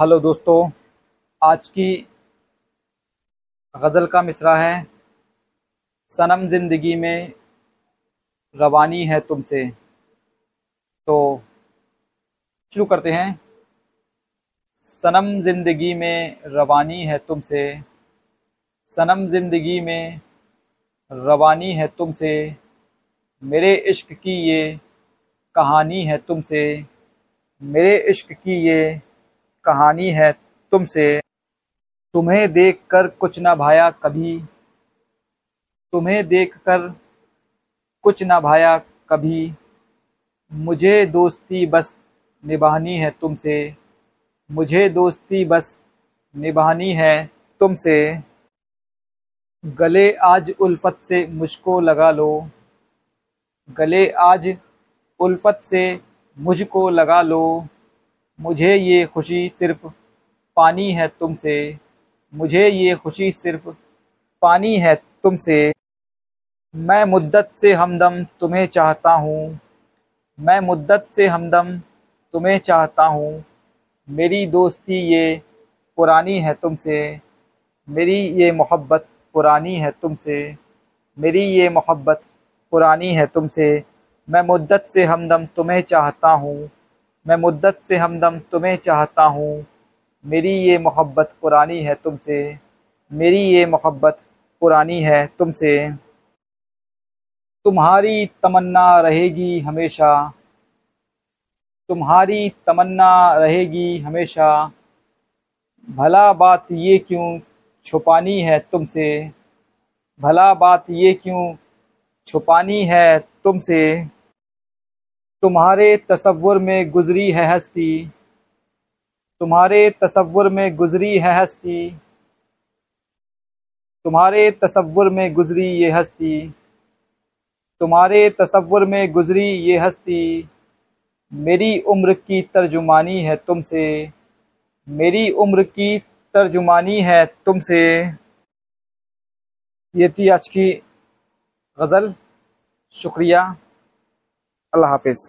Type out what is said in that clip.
Hello दोस्तों, आज की गज़ल का मिसरा है, सनम ज़िंदगी में रवानी है तुमसे। तो शुरू करते हैं। सनम ज़िंदगी में रवानी है तुमसे, सनम ज़िंदगी में रवानी है तुमसे, मेरे इश्क की ये कहानी है तुमसे, मेरे इश्क की ये कहानी है तुमसे। तुम्हें देखकर कुछ ना भाया कभी। तुम्हें देखकर कुछ ना भाया कभी। मुझे दोस्ती बस निभानी है तुमसे। मुझे दोस्ती बस निभानी है तुमसे। गले आज उल्फत से मुझको लगा लो। गले आज उल्फत से मुझको लगा लो। मुझे ये खुशी सिर्फ़ पानी है तुमसे। मुझे ये खुशी सिर्फ़ पानी है तुमसे। मैं मुद्दत से हमदम तुम्हें चाहता हूँ। मैं मुद्दत से हमदम तुम्हें चाहता हूँ। मेरी दोस्ती ये पुरानी है तुमसे। मेरी ये मोहब्बत पुरानी है तुमसे। मेरी ये मोहब्बत पुरानी है तुमसे। मैं मुद्दत से हमदम तुम्हें चाहता हूँ। मैं मुद्दत से हमदम तुम्हें चाहता हूँ। मेरी ये मोहब्बत पुरानी है तुमसे। मेरी ये मोहब्बत पुरानी है तुमसे। तुम्हारी तमन्ना रहेगी हमेशा। तुम्हारी तमन्ना रहेगी हमेशा। भला बात ये क्यों छुपानी है तुमसे? भला बात ये क्यों छुपानी है तुमसे? तुम्हारे तसव्वुर में गुजरी है हस्ती। तुम्हारे तसव्वुर में गुजरी है हस्ती। तुम्हारे तसव्वुर में गुजरी ये हस्ती। तुम्हारे तसव्वुर में गुजरी ये हस्ती। मेरी उम्र की तर्जुमानी है तुमसे। मेरी उम्र की तर्जुमानी है तुमसे। ये थी आज की गज़ल। शुक्रिया। আল্লাহ হাফিজ।